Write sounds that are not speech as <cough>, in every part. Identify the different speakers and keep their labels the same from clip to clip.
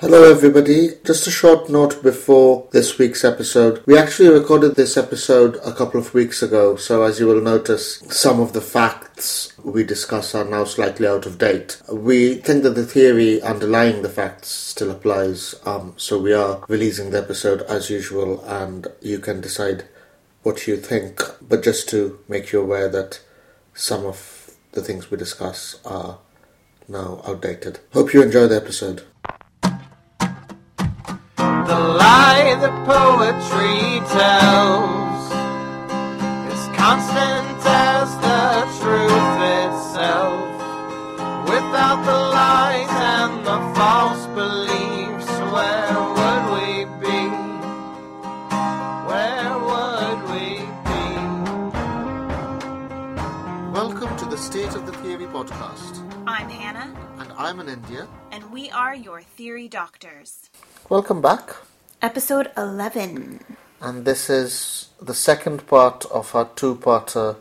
Speaker 1: Hello, everybody. Just a short note before this week's episode. We actually recorded this episode a couple of weeks ago, so as you will notice, some of the facts we discuss are now slightly out of date. We think that the theory underlying the facts still applies, um, so we are releasing the episode as usual, and you can decide what you think. But just to make you aware that some of the things we discuss are now outdated. Hope you enjoy the episode.
Speaker 2: The lie that poetry tells is constant as the truth itself. Without the lies and the false beliefs, where would we be? Where would we be?
Speaker 1: Welcome to the State of the Theory podcast,
Speaker 3: I'm Hannah,
Speaker 1: and I'm Anindya.
Speaker 3: and we are your theory doctors.
Speaker 1: Welcome back.
Speaker 3: Episode 11.
Speaker 1: And this is the second part of our two parter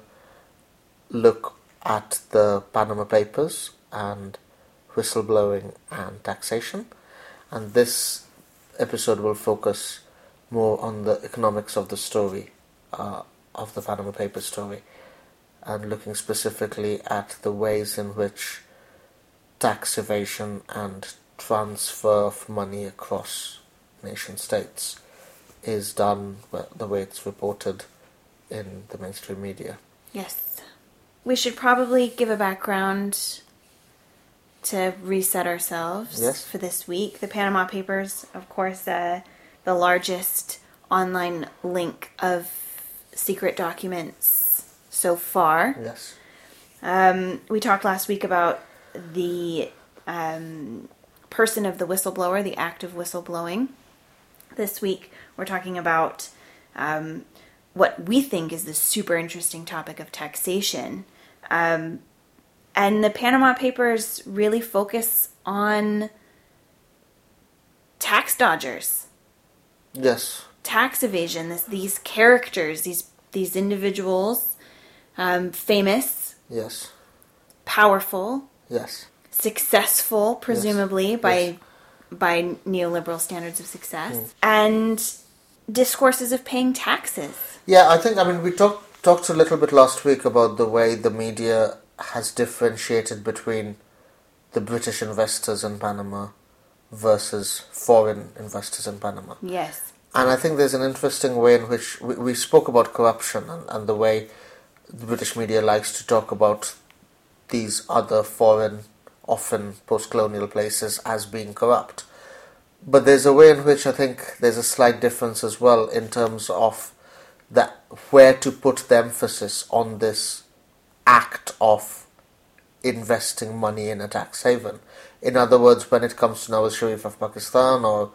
Speaker 1: look at the Panama Papers and whistleblowing and taxation. And this episode will focus more on the economics of the story, uh, of the Panama Papers story, and looking specifically at the ways in which tax evasion and transfer of money across nation states is done the way it's reported in the mainstream media.
Speaker 3: Yes. We should probably give a background to reset ourselves
Speaker 1: Yes.
Speaker 3: for this week. The Panama Papers, of course, uh, the largest online link of secret documents so far.
Speaker 1: Yes.
Speaker 3: Um, we talked last week about the um, person of the whistleblower, the act of whistleblowing. This week, we're talking about um, what we think is the super interesting topic of taxation. Um, and the Panama Papers really focus on tax dodgers
Speaker 1: Yes.
Speaker 3: tax evasion. This, these characters, these these individuals, um, famous,
Speaker 1: Yes.
Speaker 3: powerful,
Speaker 1: Yes.
Speaker 3: successful, presumably by
Speaker 1: Yes.
Speaker 3: by neoliberal standards of success, mm. and discourses of paying taxes.
Speaker 1: Yeah, I think I mean we talked talked a little bit last week about the way the media has differentiated between the British investors in Panama versus foreign investors in Panama.
Speaker 3: Yes,
Speaker 1: And I think there's an interesting way in which we, we spoke about corruption and, and the way the British media likes to talk about these other foreign, often post colonial places as being corrupt. But there's a way in which I think there's a slight difference as well in terms of that where to put the emphasis on this act of investing money in a tax haven. In other words, when it comes to Nawaz Sharif of Pakistan or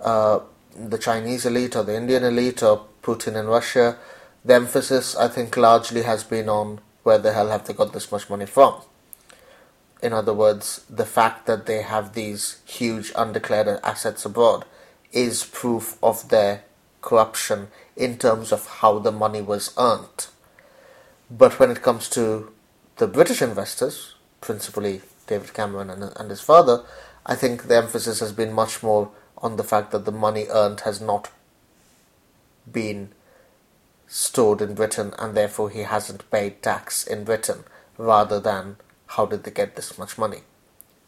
Speaker 1: uh, the Chinese elite or the Indian elite or Putin in Russia, the emphasis I think largely has been on where the hell have they got this much money from. In other words, the fact that they have these huge undeclared assets abroad is proof of their corruption in terms of how the money was earned. But when it comes to the British investors, principally David Cameron and, and his father, I think the emphasis has been much more on the fact that the money earned has not been stored in Britain and therefore he hasn't paid tax in Britain rather than how did they get this much money.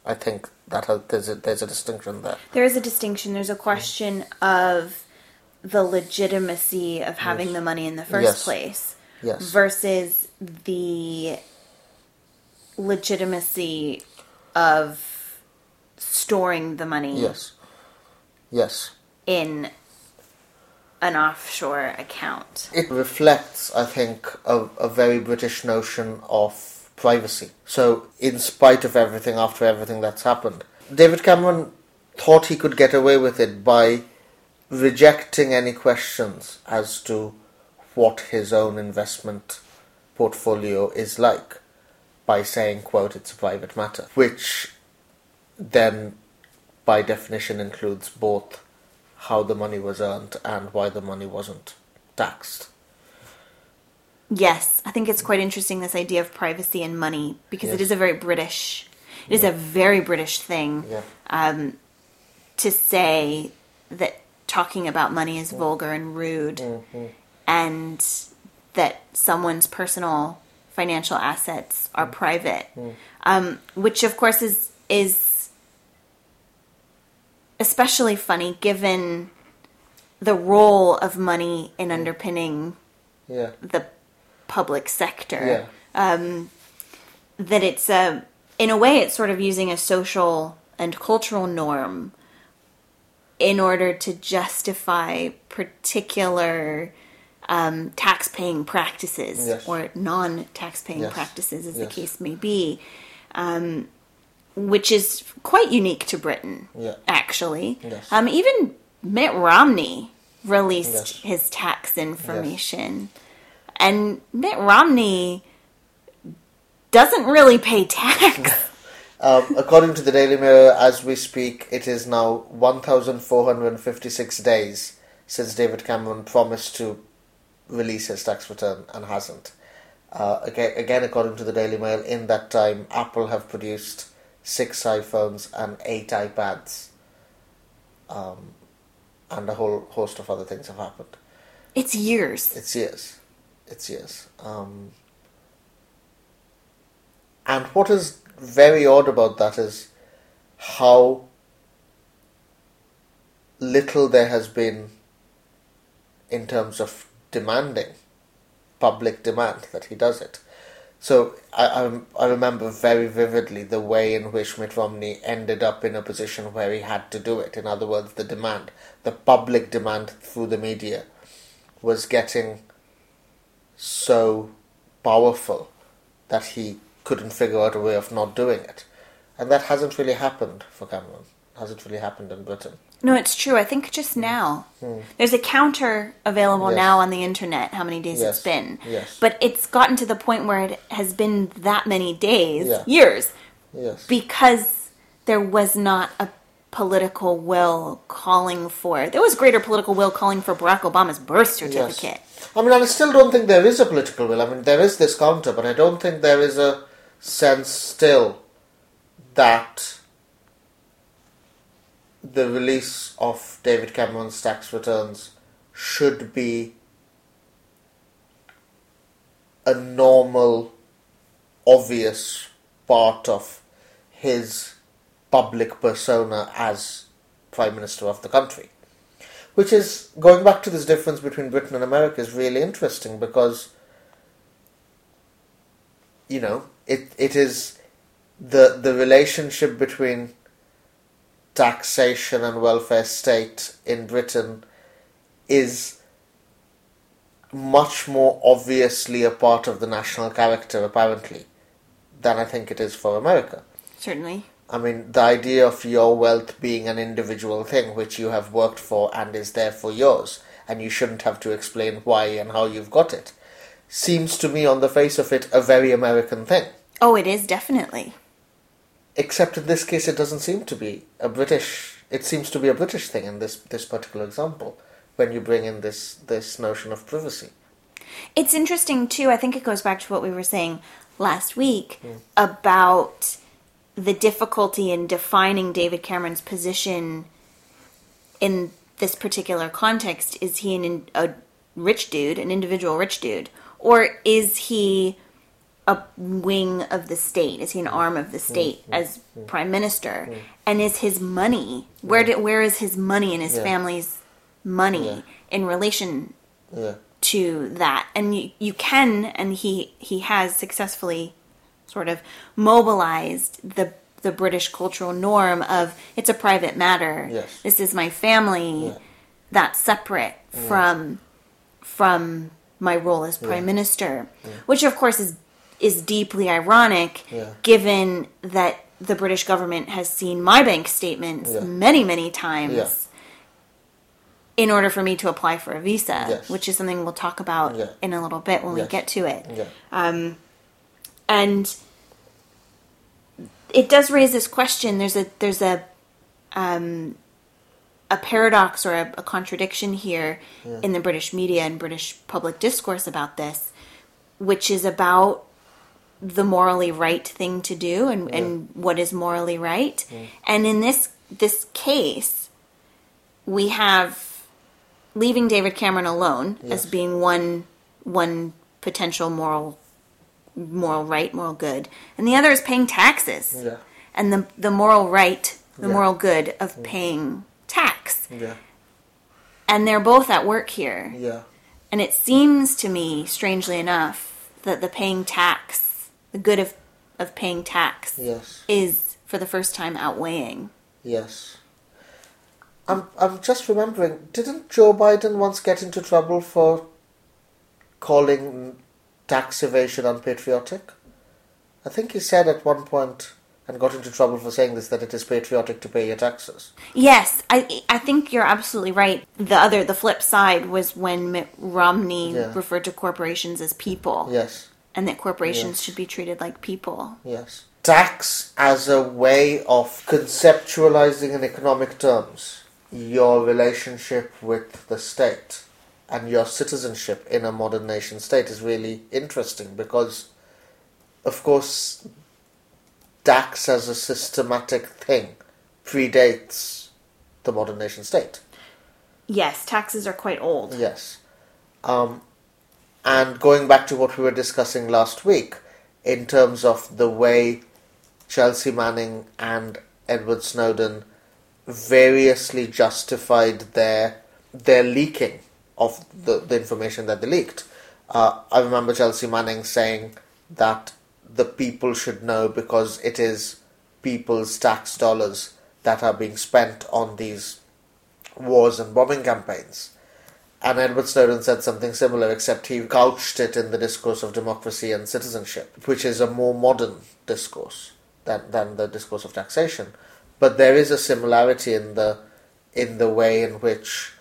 Speaker 1: I think that has, there's, a, there's a distinction there.
Speaker 3: there is a distinction. There's a question of the legitimacy of having the money in the first
Speaker 1: Yes.
Speaker 3: place
Speaker 1: Yes.
Speaker 3: versus the legitimacy of storing the money
Speaker 1: Yes. Yes.
Speaker 3: in an offshore account.
Speaker 1: It reflects, I think, a, a very British notion of privacy. So, in spite of everything, after everything that's happened, David Cameron thought he could get away with it by rejecting any questions as to what his own investment portfolio is like by saying, quote, it's a private matter, which then by definition includes both how the money was earned and why the money wasn't taxed.
Speaker 3: Yes, I think it's quite interesting this idea of privacy and money because it
Speaker 1: Yes.
Speaker 3: is a very British, it is a very British thing.
Speaker 1: Yeah.
Speaker 3: Um, to say that talking about money is vulgar and rude and that someone's personal financial assets are private um, which of course is is especially funny given the role of money in underpinning
Speaker 1: Yeah.
Speaker 3: the public sector
Speaker 1: Yeah.
Speaker 3: that it's a in a way it's sort of using a social and cultural norm in order to justify particular um, tax-paying practices
Speaker 1: Yes.
Speaker 3: or non-tax-paying
Speaker 1: Yes.
Speaker 3: practices, as the case may be, um, which is quite unique to Britain,
Speaker 1: Yeah.
Speaker 3: actually.
Speaker 1: Yes.
Speaker 3: Um, even Mitt Romney released
Speaker 1: Yes.
Speaker 3: his tax information, and Mitt Romney doesn't really pay tax. <laughs>
Speaker 1: Um, according to the Daily Mirror, as we speak, it is now 1,456 days since David Cameron promised to release his tax return and hasn't. Uh, again, again, according to the Daily Mail, in that time, Apple have produced six iPhones and eight iPads, um, and a whole host of other things have happened.
Speaker 3: it's years.
Speaker 1: It's years. It's years. Um, and what is very odd about that is how little there has been in terms of demanding, public demand that he does it. So I, I, I remember very vividly the way in which Mitt Romney ended up in a position where he had to do it. In other words, the demand, the public demand through the media, was getting so powerful that he couldn't figure out a way of not doing it. And that hasn't really happened for Cameron. Hasn't really happened in Britain.
Speaker 3: No, it's true. I think just now. There's a counter available
Speaker 1: Hmm. Yes.
Speaker 3: now on the internet how many days
Speaker 1: Yes.
Speaker 3: it's been.
Speaker 1: Yes.
Speaker 3: But it's gotten to the point where it has been that many days,
Speaker 1: Yeah.
Speaker 3: years,
Speaker 1: Yes.
Speaker 3: because there was not a political will calling for. There was greater political will calling for Barack Obama's birth certificate.
Speaker 1: I mean, I still don't think there is a political will. I mean, there is this counter, but I don't think there is a sense still that the release of David Cameron's tax returns should be a normal, obvious part of his public persona as Prime Minister of the country. Which is going back to this difference between Britain and America is really interesting because you know it it is the the relationship between taxation and welfare state in Britain is much more obviously a part of the national character apparently than I think it is for America.
Speaker 3: Certainly.
Speaker 1: I mean, the idea of your wealth being an individual thing which you have worked for and is therefore yours, and you shouldn't have to explain why and how you've got it, seems to me, on the face of it, a very American thing.
Speaker 3: Oh, it is definitely.
Speaker 1: Except in this case, it doesn't seem to be a British. It seems to be a British thing in this this particular example when you bring in this this notion of privacy.
Speaker 3: It's interesting too. I think it goes back to what we were saying last week hmm. about the difficulty in defining David Cameron's position in this particular context. Is he an, a rich dude, an individual rich dude, or is he a wing of the state? Is he an arm of the hmm, state hmm, as hmm. prime minister? And is his money where did where is his money and his
Speaker 1: Yeah.
Speaker 3: family's money
Speaker 1: Yeah.
Speaker 3: in relation
Speaker 1: Yeah,
Speaker 3: to that and you, you can and he he has successfully sort of mobilized the the british cultural norm of it's a private matter
Speaker 1: Yes.
Speaker 3: this is my family that's separate from from my role as prime minister which of course is is deeply ironic
Speaker 1: Yeah.
Speaker 3: given that the british government has seen my bank statements
Speaker 1: Yeah.
Speaker 3: many many times
Speaker 1: Yeah.
Speaker 3: in order for me to apply for a visa,
Speaker 1: Yes.
Speaker 3: which is something we'll talk about
Speaker 1: Yeah.
Speaker 3: in a little bit when we get to it.
Speaker 1: yeah,
Speaker 3: And it does raise this question. There's a there's a um, a paradox or a, a contradiction here in the British media and British public discourse about this, which is about the morally right thing to do and, and what is morally right. Mm. And in this this case, we have leaving David Cameron alone as being one one potential moral moral right, moral good, and the other is paying taxes.
Speaker 1: Yeah.
Speaker 3: And the the moral right, the
Speaker 1: Yeah.
Speaker 3: moral good of mm. paying tax.
Speaker 1: Yeah.
Speaker 3: And they're both at work here.
Speaker 1: Yeah.
Speaker 3: And it seems to me, strangely enough, that the paying tax, the good of, of paying tax,
Speaker 1: Yes.
Speaker 3: is for the first time outweighing.
Speaker 1: Yes. I'm I'm just remembering, didn't Joe Biden once get into trouble for calling tax evasion unpatriotic? I think he said at one point and got into trouble for saying this that it is patriotic to pay your taxes.
Speaker 3: Yes, I I think you're absolutely right. The other, the flip side was when Mitt Romney
Speaker 1: Yeah.
Speaker 3: referred to corporations as people,
Speaker 1: Yes.
Speaker 3: And that corporations
Speaker 1: Yes.
Speaker 3: should be treated like people.
Speaker 1: Yes. Tax as a way of conceptualizing in economic terms your relationship with the state and your citizenship in a modern nation state is really interesting because, of course, tax as a systematic thing predates the modern nation state.
Speaker 3: Yes, taxes are quite old.
Speaker 1: Yes. Um, and going back to what we were discussing last week, in terms of the way Chelsea Manning and Edward Snowden variously justified their their leaking of the, the information that they leaked. Uh, I remember Chelsea Manning saying that the people should know because it is people's tax dollars that are being spent on these wars and bombing campaigns. And Edward Snowden said something similar, except he couched it in the discourse of democracy and citizenship, which is a more modern discourse than, than the discourse of taxation. But there is a similarity in the in the way in which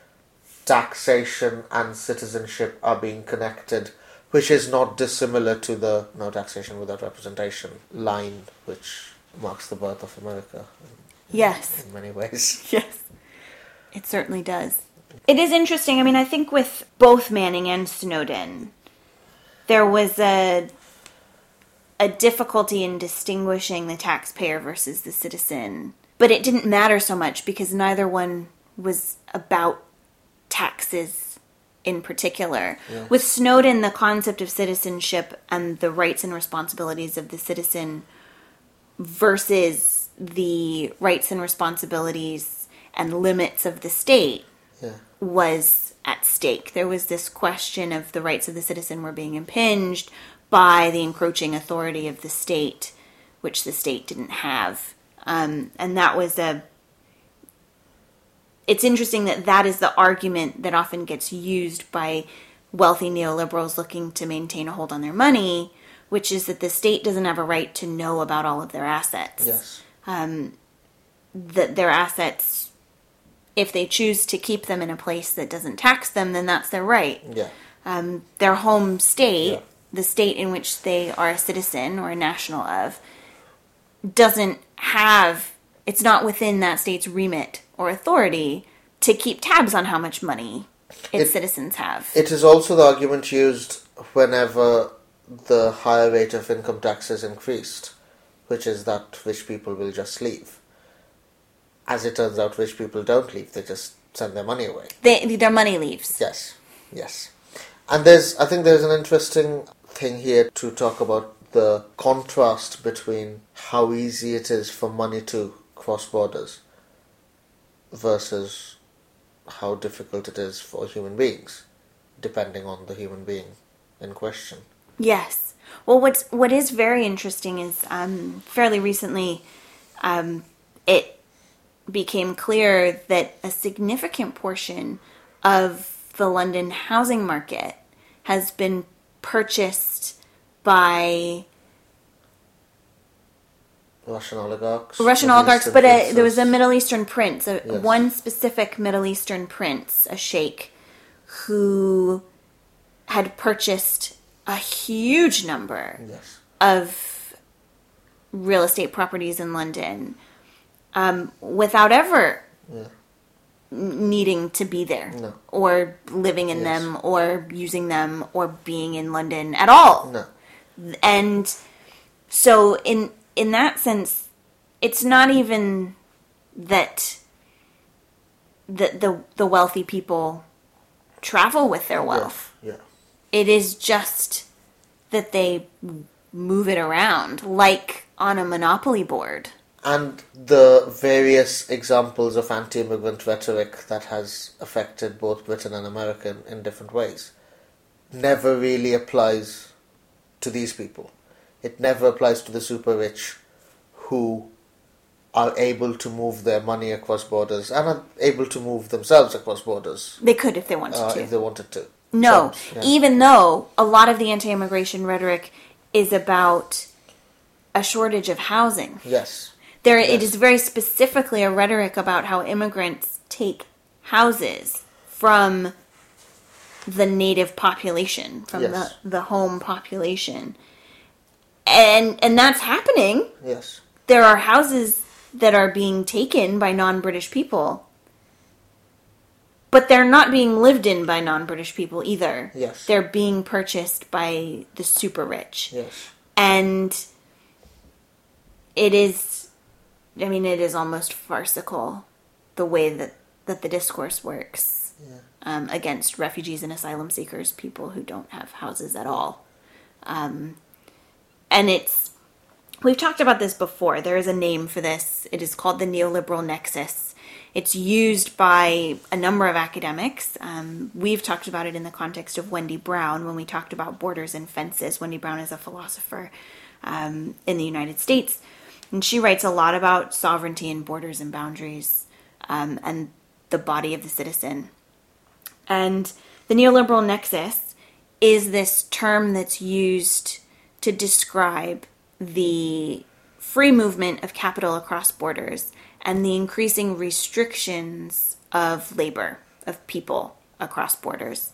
Speaker 1: taxation and citizenship are being connected, which is not dissimilar to the no taxation without representation line, which marks the birth of America
Speaker 3: Yes.
Speaker 1: in many ways. <laughs>
Speaker 3: Yes. It certainly does. It is interesting. I mean, I think with both Manning and Snowden, there was a a difficulty in distinguishing the taxpayer versus the citizen. But it didn't matter so much because neither one was about taxes in particular.
Speaker 1: Yeah.
Speaker 3: With Snowden, the concept of citizenship and the rights and responsibilities of the citizen versus the rights and responsibilities and limits of the state. Was at stake. There was this question of the rights of the citizen were being impinged by the encroaching authority of the state, which the state didn't have. Um, and that was a. It's interesting that that is the argument that often gets used by wealthy neoliberals looking to maintain a hold on their money, which is that the state doesn't have a right to know about all of their assets
Speaker 1: Yes.
Speaker 3: that their assets if they choose to keep them in a place that doesn't tax them then that's their right
Speaker 1: Yeah.
Speaker 3: um, their home state
Speaker 1: Yeah.
Speaker 3: the state in which they are a citizen or a national of doesn't have it's not within that state's remit or authority to keep tabs on how much money its
Speaker 1: It-
Speaker 3: citizens have
Speaker 1: It is also the argument used whenever the higher rate of income tax is increased, which is that rich people will just leave. As it turns out, rich people don't leave; they just send their money away.
Speaker 3: they, their money leaves
Speaker 1: Yes, yes. And there's, I think, there's an interesting thing here to talk about the contrast between how easy it is for money to cross borders versus how difficult it is for human beings, depending on the human being in question.
Speaker 3: Yes. Well, what's what is very interesting is um, fairly recently, um, it became clear that a significant portion of the London housing market has been purchased by
Speaker 1: Russian oligarchs.
Speaker 3: Russian oligarchs,
Speaker 1: Eastern
Speaker 3: but a, there was a. Middle Eastern prince, a,
Speaker 1: Yes.
Speaker 3: one specific Middle Eastern prince, a sheikh, who had purchased a huge number
Speaker 1: Yes.
Speaker 3: of real estate properties in London um, without ever
Speaker 1: Yeah.
Speaker 3: needing to be there
Speaker 1: No.
Speaker 3: or living in
Speaker 1: Yes.
Speaker 3: them or using them or being in London at all
Speaker 1: No.
Speaker 3: and so in in that sense it's not even that the the the wealthy people travel with their wealth.
Speaker 1: Yeah.
Speaker 3: It is just that they move it around like on a monopoly board.
Speaker 1: And the various examples of anti immigrant rhetoric that has affected both Britain and America in, in different ways never really applies to these people. It never applies to the super rich who are able to move their money across borders and are able to move themselves across borders
Speaker 3: They could if they wanted
Speaker 1: uh,
Speaker 3: to.
Speaker 1: if they wanted to.
Speaker 3: No,
Speaker 1: Some- yeah.
Speaker 3: even though a lot of the anti-immigration rhetoric is about a shortage of housing.
Speaker 1: Yes.
Speaker 3: There, it
Speaker 1: Yes.
Speaker 3: is very specifically a rhetoric about how immigrants take houses from the native population, from
Speaker 1: Yes.
Speaker 3: the, the home population, and and that's happening.
Speaker 1: Yes.
Speaker 3: There are houses that are being taken by non-British people, but they're not being lived in by non-British people either.
Speaker 1: Yes.
Speaker 3: they're being purchased by the super rich
Speaker 1: Yes.
Speaker 3: and it is i mean it is almost farcical the way that that the discourse works um, against refugees and asylum seekers people who don't have houses at all. Um, and it's we've talked about this before. There is a name for this. It is called the neoliberal nexus. It's used by a number of academics. Um, we've talked about it in the context of Wendy Brown when we talked about borders and fences. Wendy Brown is a philosopher um, in the United States, and she writes a lot about sovereignty and borders and boundaries um, and the body of the citizen. And the neoliberal nexus is this term that's used to describe the free movement of capital across borders and the increasing restrictions of labor, of people across borders,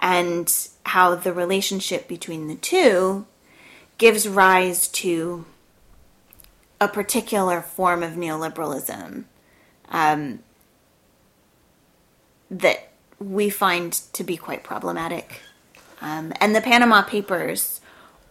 Speaker 3: and how the relationship between the two gives rise to a particular form of neoliberalism um, that we find to be quite problematic. Um, and the Panama Papers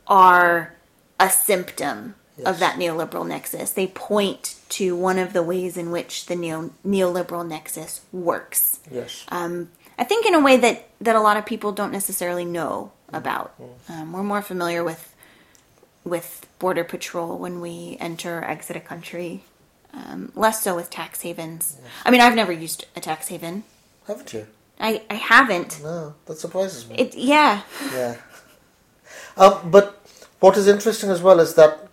Speaker 3: are a symptom of that neoliberal nexus. They point to one of the ways in which the neo- neoliberal nexus works.
Speaker 1: Yes.
Speaker 3: Um, I think in a way that, that a lot of people don't necessarily know about. Um, we're more familiar with with border patrol when we enter or exit a country, um, less so with tax havens. I mean, I've never used a tax haven.
Speaker 1: Haven't you?
Speaker 3: I, I haven't.
Speaker 1: No, that surprises me.
Speaker 3: It yeah.
Speaker 1: Yeah. Um, but what is interesting as well is that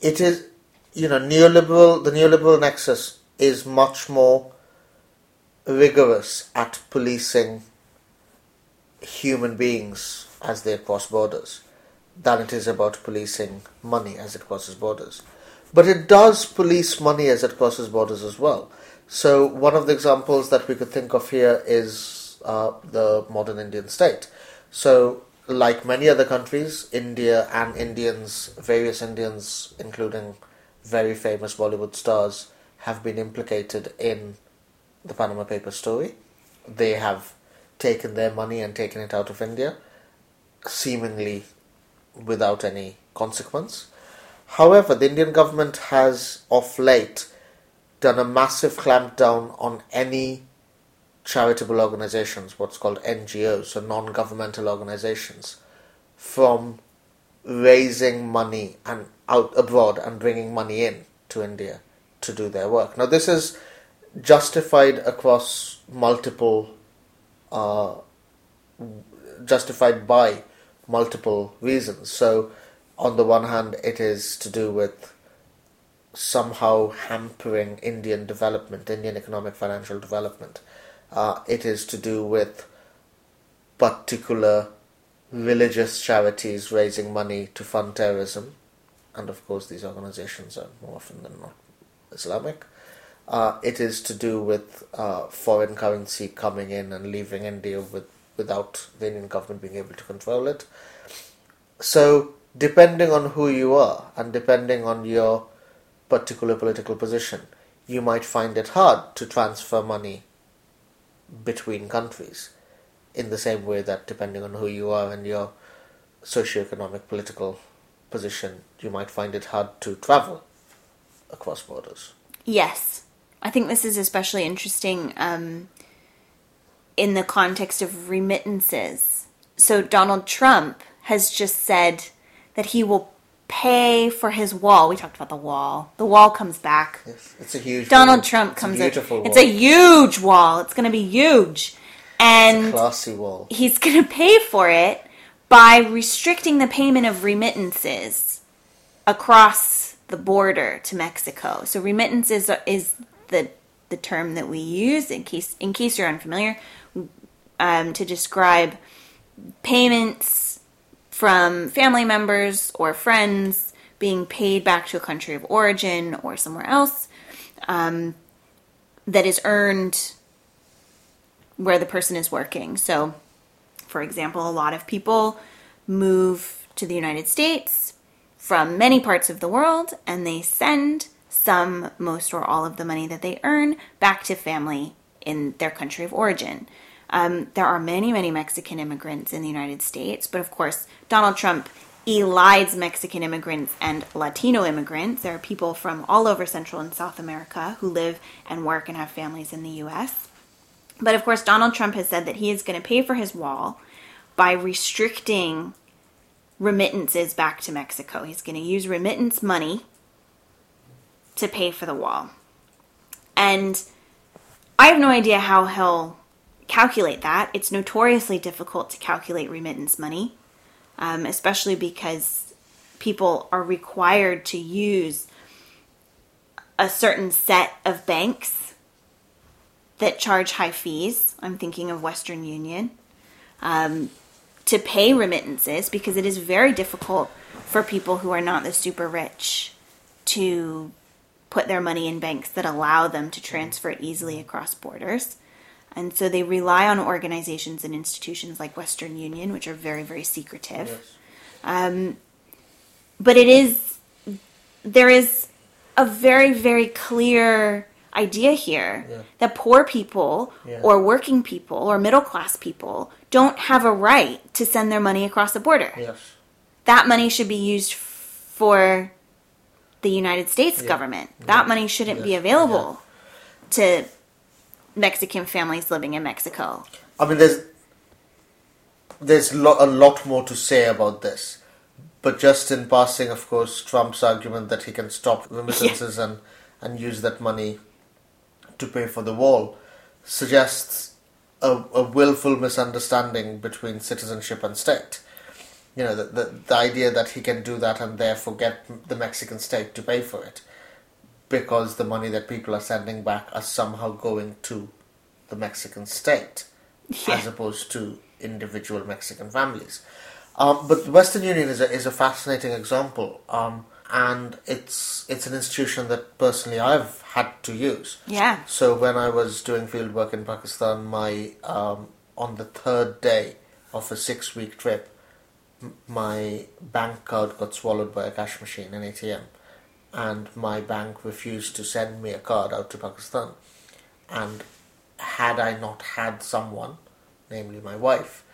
Speaker 1: it is, you know, neoliberal. The neoliberal nexus is much more rigorous at policing human beings as they cross borders than it is about policing money as it crosses borders. But it does police money as it crosses borders as well. So one of the examples that we could think of here is uh, the modern Indian state. So, like many other countries, India and Indians, various Indians, including very famous Bollywood stars, have been implicated in the Panama Papers story. They have taken their money and taken it out of India, seemingly without any consequence. However, the Indian government has of late done a massive clampdown on any charitable organizations, what's called NGOs, so non governmental organizations, from raising money and out abroad and bringing money in to India to do their work. Now, this is justified across multiple, uh, justified by multiple reasons. So, on the one hand, it is to do with somehow hampering Indian development, Indian economic financial development. Uh, it is to do with particular religious charities raising money to fund terrorism, and of course, these organizations are more often than not Islamic. Uh, it is to do with uh, foreign currency coming in and leaving India with, without the Indian government being able to control it. So, depending on who you are and depending on your particular political position, you might find it hard to transfer money between countries in the same way that depending on who you are and your socioeconomic political position, you might find it hard to travel across borders.
Speaker 3: Yes. I think this is especially interesting um, in the context of remittances. So Donald Trump has just said that he will pay for his wall. We talked about the wall. The wall comes back.
Speaker 1: Yes, it's a huge.
Speaker 3: Donald
Speaker 1: wall.
Speaker 3: Trump
Speaker 1: It's a
Speaker 3: comes in. It's a huge wall. It's going to be huge. And
Speaker 1: classy wall.
Speaker 3: he's going to pay for it by restricting the payment of remittances across the border to Mexico. So remittances is the the term that we use in case in case you're unfamiliar um, to describe payments from family members or friends being paid back to a country of origin or somewhere else um, that is earned where the person is working. So, for example, a lot of people move to the United States from many parts of the world and they send some, most, or all of the money that they earn back to family in their country of origin. Um, there are many, many Mexican immigrants in the United States, but of course, Donald Trump elides Mexican immigrants and Latino immigrants. There are people from all over Central and South America who live and work and have families in the US. But of course, Donald Trump has said that he is going to pay for his wall by restricting remittances back to Mexico. He's going to use remittance money to pay for the wall. And I have no idea how he'll calculate that. It's notoriously difficult to calculate remittance money, um, especially because people are required to use a certain set of banks that charge high fees. I'm thinking of Western Union. Um, to pay remittances because it is very difficult for people who are not the super rich to put their money in banks that allow them to transfer it easily across borders. And so they rely on organizations and institutions like Western Union, which are very, very secretive.
Speaker 1: Yes.
Speaker 3: Um, but it is, there is a very, very clear idea here
Speaker 1: Yeah.
Speaker 3: that poor people
Speaker 1: Yeah.
Speaker 3: or working people or middle class people don't have a right to send their money across the border.
Speaker 1: Yes.
Speaker 3: That money should be used for the United States
Speaker 1: Yeah.
Speaker 3: government. That
Speaker 1: Yeah.
Speaker 3: money shouldn't be available to Mexican families living in Mexico.
Speaker 1: I mean, there's there's lo- a lot more to say about this, but just in passing, of course, Trump's argument that he can stop <laughs> remittances and and use that money to pay for the wall suggests a, a willful misunderstanding between citizenship and state. You know, the, the the idea that he can do that and therefore get the Mexican state to pay for it because the money that people are sending back are somehow going to the Mexican state as opposed to individual Mexican families. Um, but the Western Union is a, is a fascinating example, um, and it's it's an institution that personally I've had to use.
Speaker 3: Yeah.
Speaker 1: So when I was doing field work in Pakistan, my um, on the third day of a six week trip, my bank card got swallowed by a cash machine, an ATM, and my bank refused to send me a card out to Pakistan. And had I not had someone, namely my wife,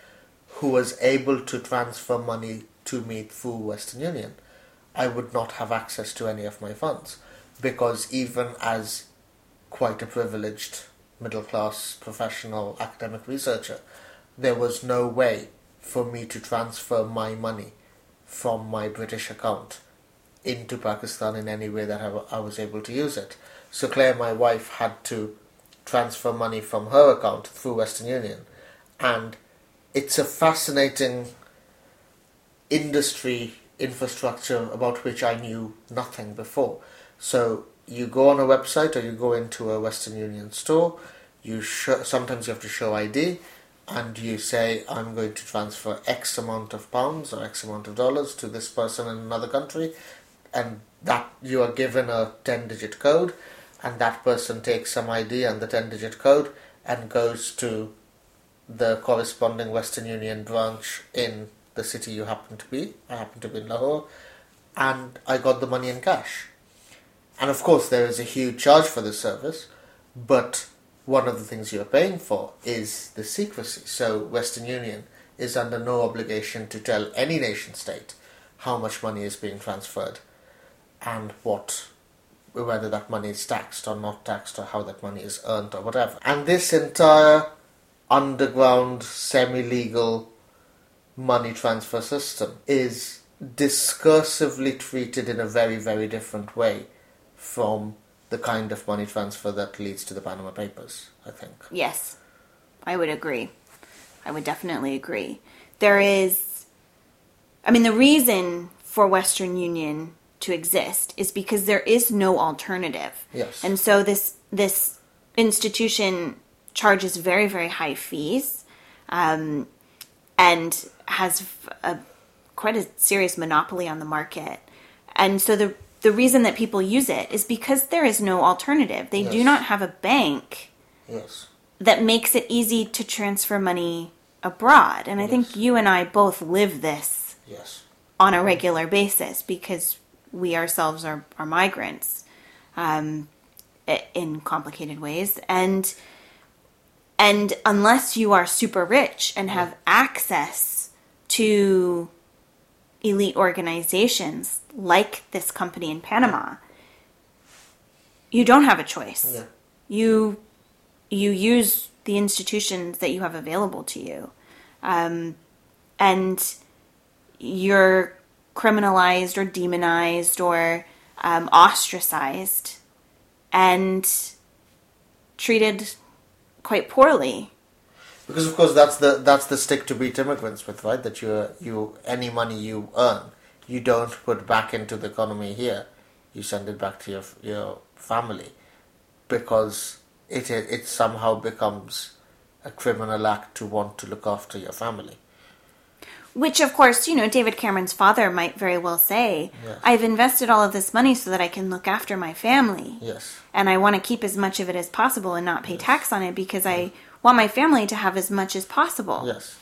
Speaker 1: who was able to transfer money to me through Western Union, I would not have access to any of my funds. Because even as quite a privileged middle class professional academic researcher, there was no way for me to transfer my money from my British account into Pakistan in any way that I, was able to use it. So Claire, my wife, had to transfer money from her account through Western Union, and it's a fascinating industry infrastructure about which I knew nothing before. So you go on a website or you go into a Western Union store. You show, sometimes you have to show ID, and you say I'm going to transfer X amount of pounds or X amount of dollars to this person in another country, and that you are given a ten digit code, and that person takes some ID and the ten digit code and goes to the corresponding Western Union branch in the city you happen to be. I happen to be in Lahore, and I got the money in cash. And of course, there is a huge charge for this service, but one of the things you're paying for is the secrecy. So, Western Union is under no obligation to tell any nation state how much money is being transferred and what whether that money is taxed or not taxed or how that money is earned or whatever. And this entire underground, semi legal money transfer system is discursively treated in a very, very different way from the kind of money transfer that leads to the Panama Papers, I think.
Speaker 3: Yes, I would agree. I would definitely agree. There is, I mean, the reason for Western Union to exist is because there is no alternative.
Speaker 1: Yes.
Speaker 3: And so this this institution charges very very high fees, um, and has a quite a serious monopoly on the market. And so the the reason that people use it is because there is no alternative. They do not have a bank
Speaker 1: Yes.
Speaker 3: that makes it easy to transfer money abroad. And I think you and I both live this
Speaker 1: Yes.
Speaker 3: on a regular basis because we ourselves are, are migrants um, in complicated ways. And and unless you are super rich and have access to elite organizations like this company in Panama, you don't have a choice.
Speaker 1: Yeah.
Speaker 3: you you use the institutions that you have available to you. Um, and you're criminalized or demonized or um, ostracized and treated quite poorly
Speaker 1: Because of course that's the that's the stick to beat immigrants with, right? That you you any money you earn, you don't put back into the economy here. You send it back to your your family, because it it somehow becomes a criminal act to want to look after your family.
Speaker 3: Which of course you know david cameron's father might very well say
Speaker 1: Yes.
Speaker 3: i've invested all of this money so that i can look after my family
Speaker 1: Yes.
Speaker 3: and I want to keep as much of it as possible and not pay tax on it because I want my family to have as much as possible.
Speaker 1: Yes.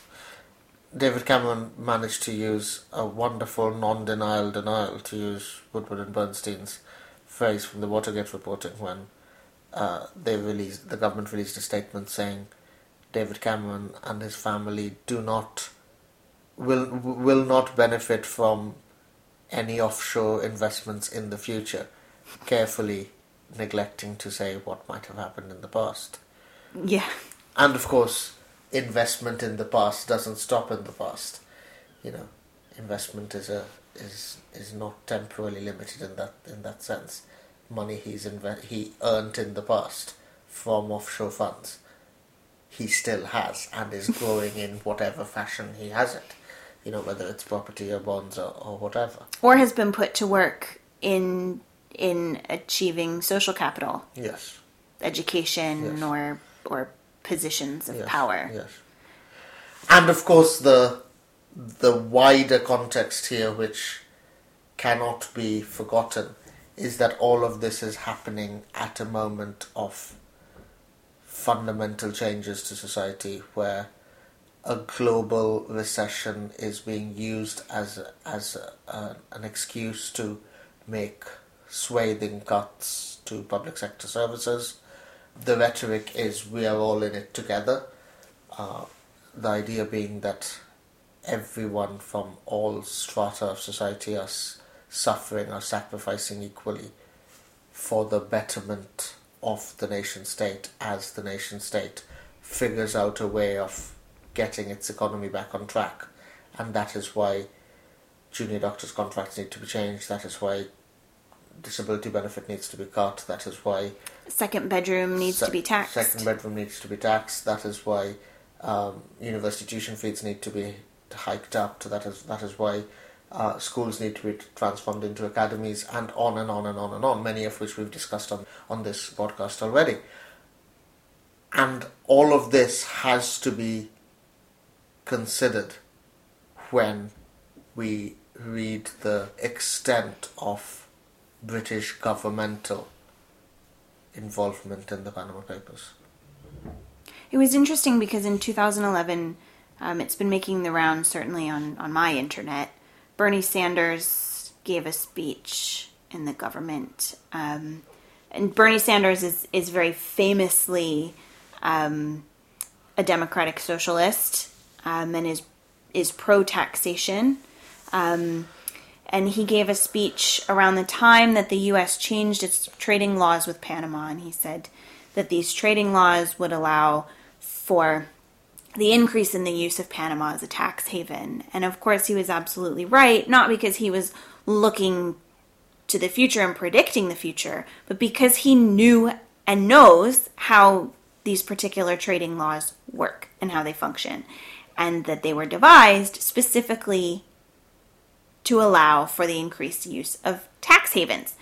Speaker 1: David Cameron managed to use a wonderful non-denial denial, to use Woodward and Bernstein's phrase from the Watergate reporting when uh, they released, the government released a statement saying David Cameron and his family do not will will not benefit from any offshore investments in the future, carefully neglecting to say what might have happened in the past.
Speaker 3: Yeah.
Speaker 1: And of course, investment in the past doesn't stop in the past. You know, investment is a is is not temporarily limited in that in that sense. Money he's inve- he earned in the past from offshore funds, he still has and is <laughs> growing in whatever fashion he has it. You know, whether it's property or bonds or, or whatever.
Speaker 3: Or has been put to work in in achieving social capital,
Speaker 1: Yes.
Speaker 3: education
Speaker 1: Yes.
Speaker 3: or or positions of
Speaker 1: yes,
Speaker 3: power.
Speaker 1: Yes. And of course the the wider context here which cannot be forgotten is that all of this is happening at a moment of fundamental changes to society where a global recession is being used as as a, a, an excuse to make swathing cuts to public sector services. The rhetoric is we are all in it together. Uh, the idea being that everyone from all strata of society are suffering or sacrificing equally for the betterment of the nation state as the nation state figures out a way of getting its economy back on track. And that is why junior doctors' contracts need to be changed, that is why disability benefit needs to be cut, that is why
Speaker 3: Second bedroom needs
Speaker 1: Se-
Speaker 3: to be taxed.
Speaker 1: Second bedroom needs to be taxed. That is why um, university tuition fees need to be hiked up. That is that is why uh, schools need to be transformed into academies, and on and on and on and on. Many of which we've discussed on on this podcast already. And all of this has to be considered when we read the extent of British governmental involvement in the Panama Papers.
Speaker 3: It was interesting because in 2011, um, it's been making the rounds certainly on, on my internet. Bernie Sanders gave a speech in the government. Um, and Bernie Sanders is, is very famously um, a democratic socialist um, and is, is pro taxation. Um, and he gave a speech around the time that the U.S. changed its trading laws with Panama, and he said that these trading laws would allow for the increase in the use of Panama as a tax haven. And of course, he was absolutely right, not because he was looking to the future and predicting the future, but because he knew and knows how these particular trading laws work and how they function, and that they were devised specifically to allow for the increased use of tax havens.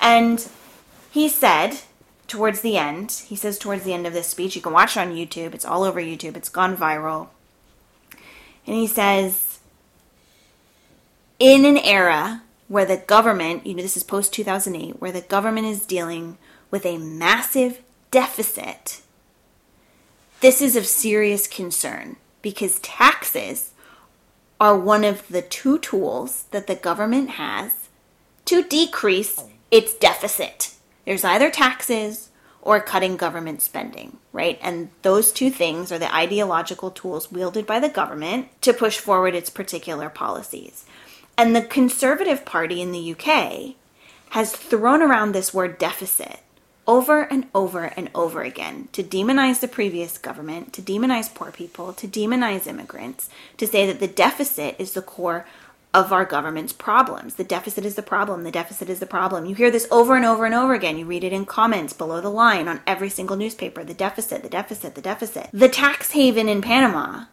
Speaker 3: And he said towards the end, he says towards the end of this speech, you can watch it on YouTube, it's all over YouTube, it's gone viral. And he says, in an era where the government, you know, this is post 2008, where the government is dealing with a massive deficit, this is of serious concern because taxes are one of the two tools that the government has to decrease its deficit. There's either taxes or cutting government spending, right? And those two things are the ideological tools wielded by the government to push forward its particular policies. And the Conservative Party in the UK has thrown around this word deficit over and over and over again to demonize the previous government, to demonize poor people, to demonize immigrants, to say that the deficit is the core of our government's problems. The deficit is the problem. The deficit is the problem. You hear this over and over and over again. You read it in comments below the line on every single newspaper. The deficit, the deficit, the deficit. The tax haven in Panama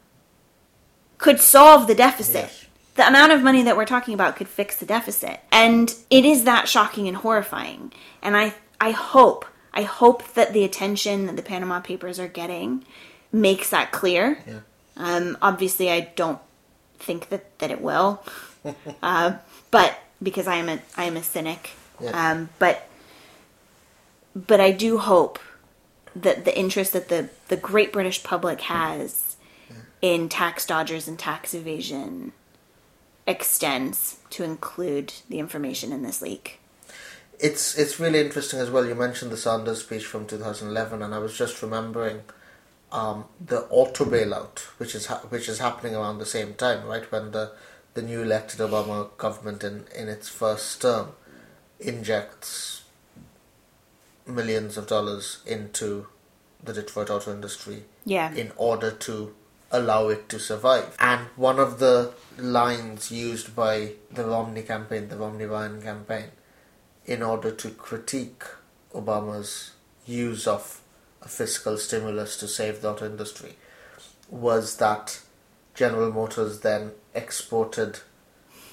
Speaker 3: could solve the deficit.
Speaker 1: Yes.
Speaker 3: The amount of money that we're talking about could fix the deficit. And it is that shocking and horrifying. And I I hope I hope that the attention that the Panama Papers are getting makes that clear.
Speaker 1: Yeah.
Speaker 3: Um, obviously, I don't think that, that it will, <laughs> uh, but because I am a I am a cynic.
Speaker 1: Yeah.
Speaker 3: Um, but but I do hope that the interest that the the great British public has in tax dodgers and tax evasion extends to include the information in this leak.
Speaker 1: It's it's really interesting as well. You mentioned the Sanders speech from 2011, and I was just remembering um, the auto bailout, which is ha- which is happening around the same time, right? When the the new elected Obama government in in its first term injects millions of dollars into the Detroit auto industry
Speaker 3: Yeah.
Speaker 1: in order to allow it to survive. And one of the lines used by the Romney campaign, the Romney Ryan campaign, in order to critique Obama's use of a fiscal stimulus to save the auto industry was that General Motors then exported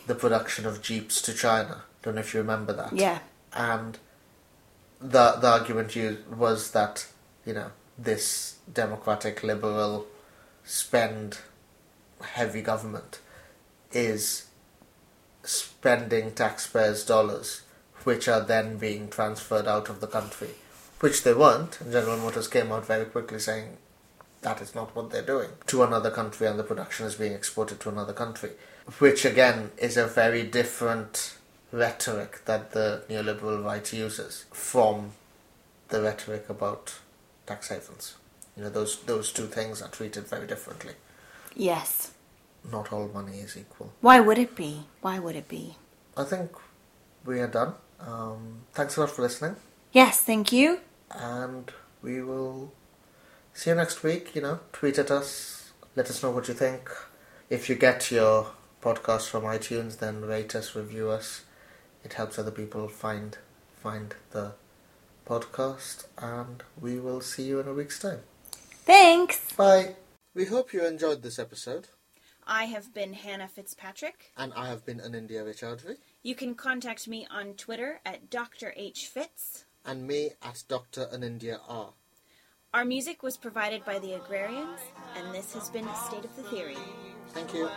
Speaker 1: the production of Jeeps to China. Don't know if you remember that
Speaker 3: Yeah.
Speaker 1: and the the argument used was that you know this democratic liberal spend heavy government is spending taxpayers' dollars, which are then being transferred out of the country, which they weren't. General Motors came out very quickly saying that is not what they're doing to another country, and the production is being exported to another country, which again is a very different rhetoric that the neoliberal right uses from the rhetoric about tax havens. You know, those those two things are treated very differently.
Speaker 3: Yes.
Speaker 1: Not all money is equal.
Speaker 3: Why would it be? Why would it be?
Speaker 1: I think we are done. Um, thanks a lot for listening,
Speaker 3: Yes, thank you.
Speaker 1: and we will see you next week. You know, tweet at us, let us know what you think. If you get your podcast from iTunes, then rate us, review us. It helps other people find find the podcast, and we will see you in a week's time.
Speaker 3: Thanks.
Speaker 1: Bye. We hope you enjoyed this episode,
Speaker 3: I have been Hannah Fitzpatrick.
Speaker 1: and I have been Anindya Raychaudhuri,
Speaker 3: You can contact me on Twitter at Dr. H. Fitz.
Speaker 1: and me at Dr. Anindya R.
Speaker 3: Our music was provided by the Agrarians, and this has been State of the Theory.
Speaker 1: Thank you.